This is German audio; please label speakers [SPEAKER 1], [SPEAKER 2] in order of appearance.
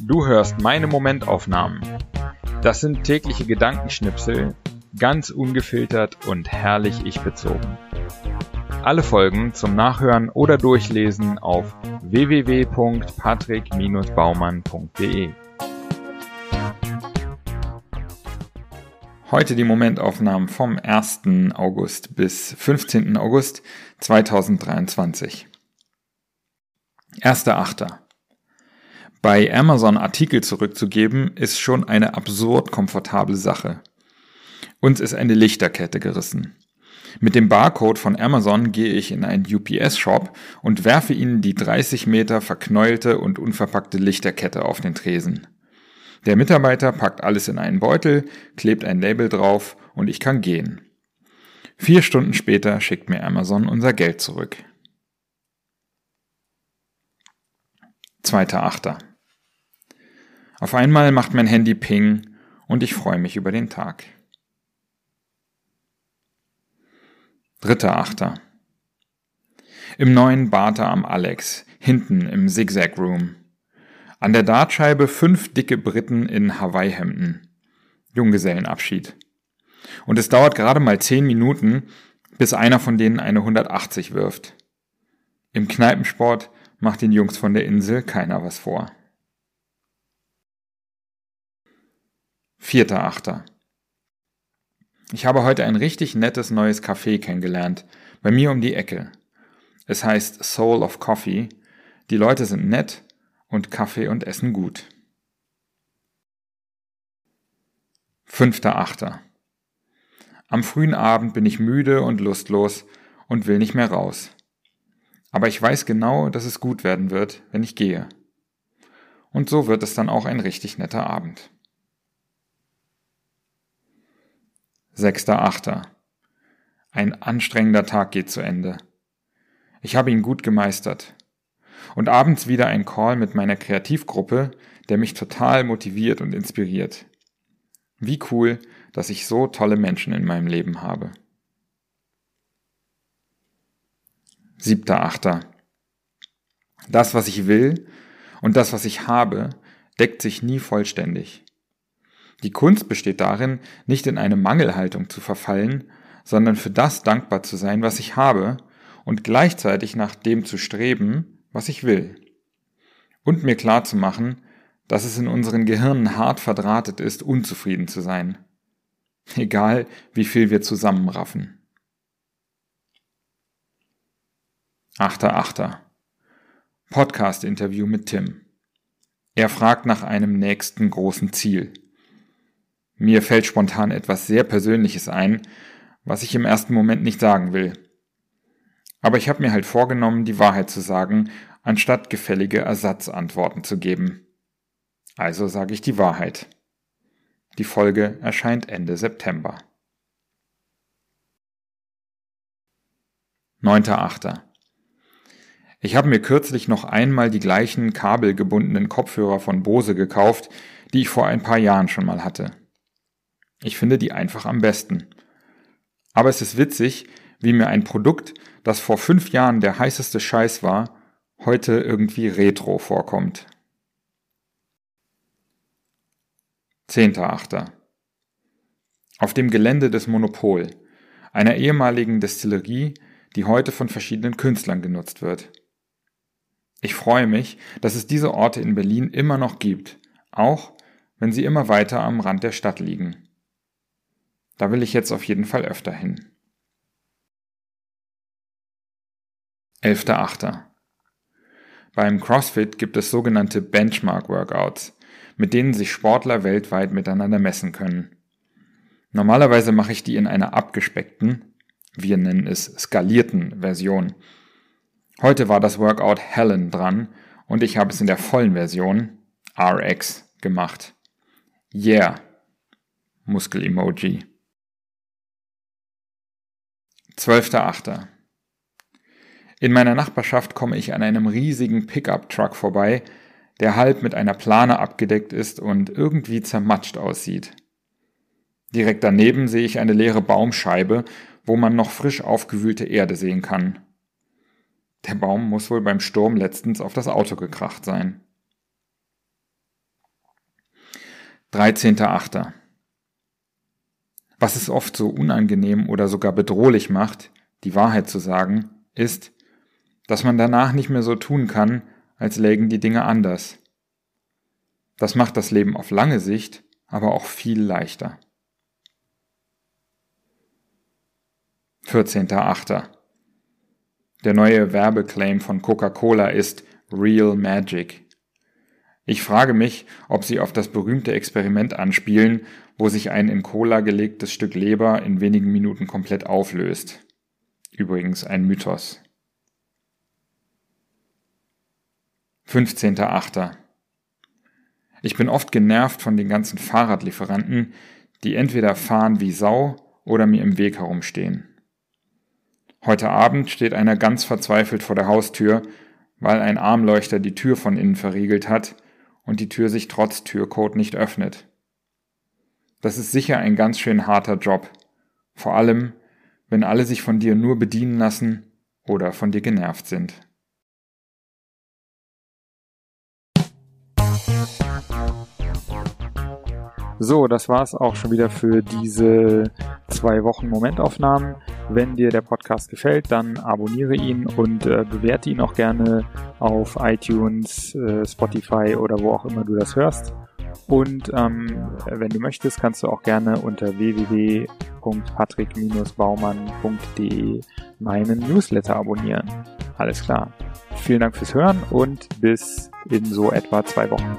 [SPEAKER 1] Du hörst meine Momentaufnahmen. Das sind tägliche Gedankenschnipsel, ganz ungefiltert und herrlich ich bezogen. Alle Folgen zum Nachhören oder Durchlesen auf www.patrick-baumann.de. Heute die Momentaufnahmen vom 1. August bis 15. August 2023. 1.8. Bei Amazon Artikel zurückzugeben, ist schon eine absurd komfortable Sache. Uns ist eine Lichterkette gerissen. Mit dem Barcode von Amazon gehe ich in einen UPS-Shop und werfe ihnen die 30 Meter verknäulte und unverpackte Lichterkette auf den Tresen. Der Mitarbeiter packt alles in einen Beutel, klebt ein Label drauf und ich kann gehen. Vier Stunden später schickt mir Amazon unser Geld zurück. 2.8. Auf einmal macht mein Handy Ping und ich freue mich über den Tag. Dritter Achter. Im neuen Barter am Alex, hinten im Zigzag Room. An der Dartscheibe fünf dicke Briten in Hawaii-Hemden. Junggesellenabschied. Und es dauert gerade mal zehn Minuten, bis einer von denen eine 180 wirft. Im Kneipensport macht den Jungs von der Insel keiner was vor. Vierter Achter. Ich habe heute ein richtig nettes neues Café kennengelernt, bei mir um die Ecke. Es heißt Soul of Coffee. Die Leute sind nett und Kaffee und Essen gut. Fünfter Achter. Am frühen Abend bin ich müde und lustlos und will nicht mehr raus. Aber ich weiß genau, dass es gut werden wird, wenn ich gehe. Und so wird es dann auch ein richtig netter Abend. 6.8. Ein anstrengender Tag geht zu Ende. Ich habe ihn gut gemeistert. Und abends wieder ein Call mit meiner Kreativgruppe, der mich total motiviert und inspiriert. Wie cool, dass ich so tolle Menschen in meinem Leben habe. 7.8. Das, was ich will und das, was ich habe, deckt sich nie vollständig. Die Kunst besteht darin, nicht in eine Mangelhaltung zu verfallen, sondern für das dankbar zu sein, was ich habe, und gleichzeitig nach dem zu streben, was ich will. Und mir klar zu machen, dass es in unseren Gehirnen hart verdrahtet ist, unzufrieden zu sein. Egal, wie viel wir zusammenraffen. Achter Achter. Podcast-Interview mit Tim. Er fragt nach einem nächsten großen Ziel. Mir fällt spontan etwas sehr Persönliches ein, was ich im ersten Moment nicht sagen will. Aber ich habe mir halt vorgenommen, die Wahrheit zu sagen, anstatt gefällige Ersatzantworten zu geben. Also sage ich die Wahrheit. Die Folge erscheint Ende September. 9.8. Ich habe mir kürzlich noch einmal die gleichen kabelgebundenen Kopfhörer von Bose gekauft, die ich vor ein paar Jahren schon mal hatte. Ich finde die einfach am besten. Aber es ist witzig, wie mir ein Produkt, das vor fünf Jahren der heißeste Scheiß war, heute irgendwie retro vorkommt. 10.8. Auf dem Gelände des Monopol, einer ehemaligen Destillerie, die heute von verschiedenen Künstlern genutzt wird. Ich freue mich, dass es diese Orte in Berlin immer noch gibt, auch wenn sie immer weiter am Rand der Stadt liegen. Da will ich jetzt auf jeden Fall öfter hin. 11.8. Beim CrossFit gibt es sogenannte Benchmark-Workouts, mit denen sich Sportler weltweit miteinander messen können. Normalerweise mache ich die in einer abgespeckten, wir nennen es skalierten Version. Heute war das Workout Helen dran und ich habe es in der vollen Version RX gemacht. Yeah. Muskel-Emoji. 12.8. In meiner Nachbarschaft komme ich an einem riesigen Pickup-Truck vorbei, der halb mit einer Plane abgedeckt ist und irgendwie zermatscht aussieht. Direkt daneben sehe ich eine leere Baumscheibe, wo man noch frisch aufgewühlte Erde sehen kann. Der Baum muss wohl beim Sturm letztens auf das Auto gekracht sein. 13.8. Was es oft so unangenehm oder sogar bedrohlich macht, die Wahrheit zu sagen, ist, dass man danach nicht mehr so tun kann, als lägen die Dinge anders. Das macht das Leben auf lange Sicht aber auch viel leichter. 14.8. Der neue Werbeclaim von Coca-Cola ist Real Magic. Ich frage mich, ob sie auf das berühmte Experiment anspielen, wo sich ein in Cola gelegtes Stück Leber in wenigen Minuten komplett auflöst. Übrigens ein Mythos. 15.8. Ich bin oft genervt von den ganzen Fahrradlieferanten, die entweder fahren wie Sau oder mir im Weg herumstehen. Heute Abend steht einer ganz verzweifelt vor der Haustür, weil ein Armleuchter die Tür von innen verriegelt hat und die Tür sich trotz Türcode nicht öffnet. Das ist sicher ein ganz schön harter Job, vor allem wenn alle sich von dir nur bedienen lassen oder von dir genervt sind.
[SPEAKER 2] So, das war's auch schon wieder für diese zwei Wochen Momentaufnahmen. Wenn dir der Podcast gefällt, dann abonniere ihn und äh, bewerte ihn auch gerne auf iTunes, äh, Spotify oder wo auch immer du das hörst. Und ähm, wenn du möchtest, kannst du auch gerne unter www.patrick-baumann.de meinen Newsletter abonnieren. Alles klar. Vielen Dank fürs Hören und bis in so etwa zwei Wochen.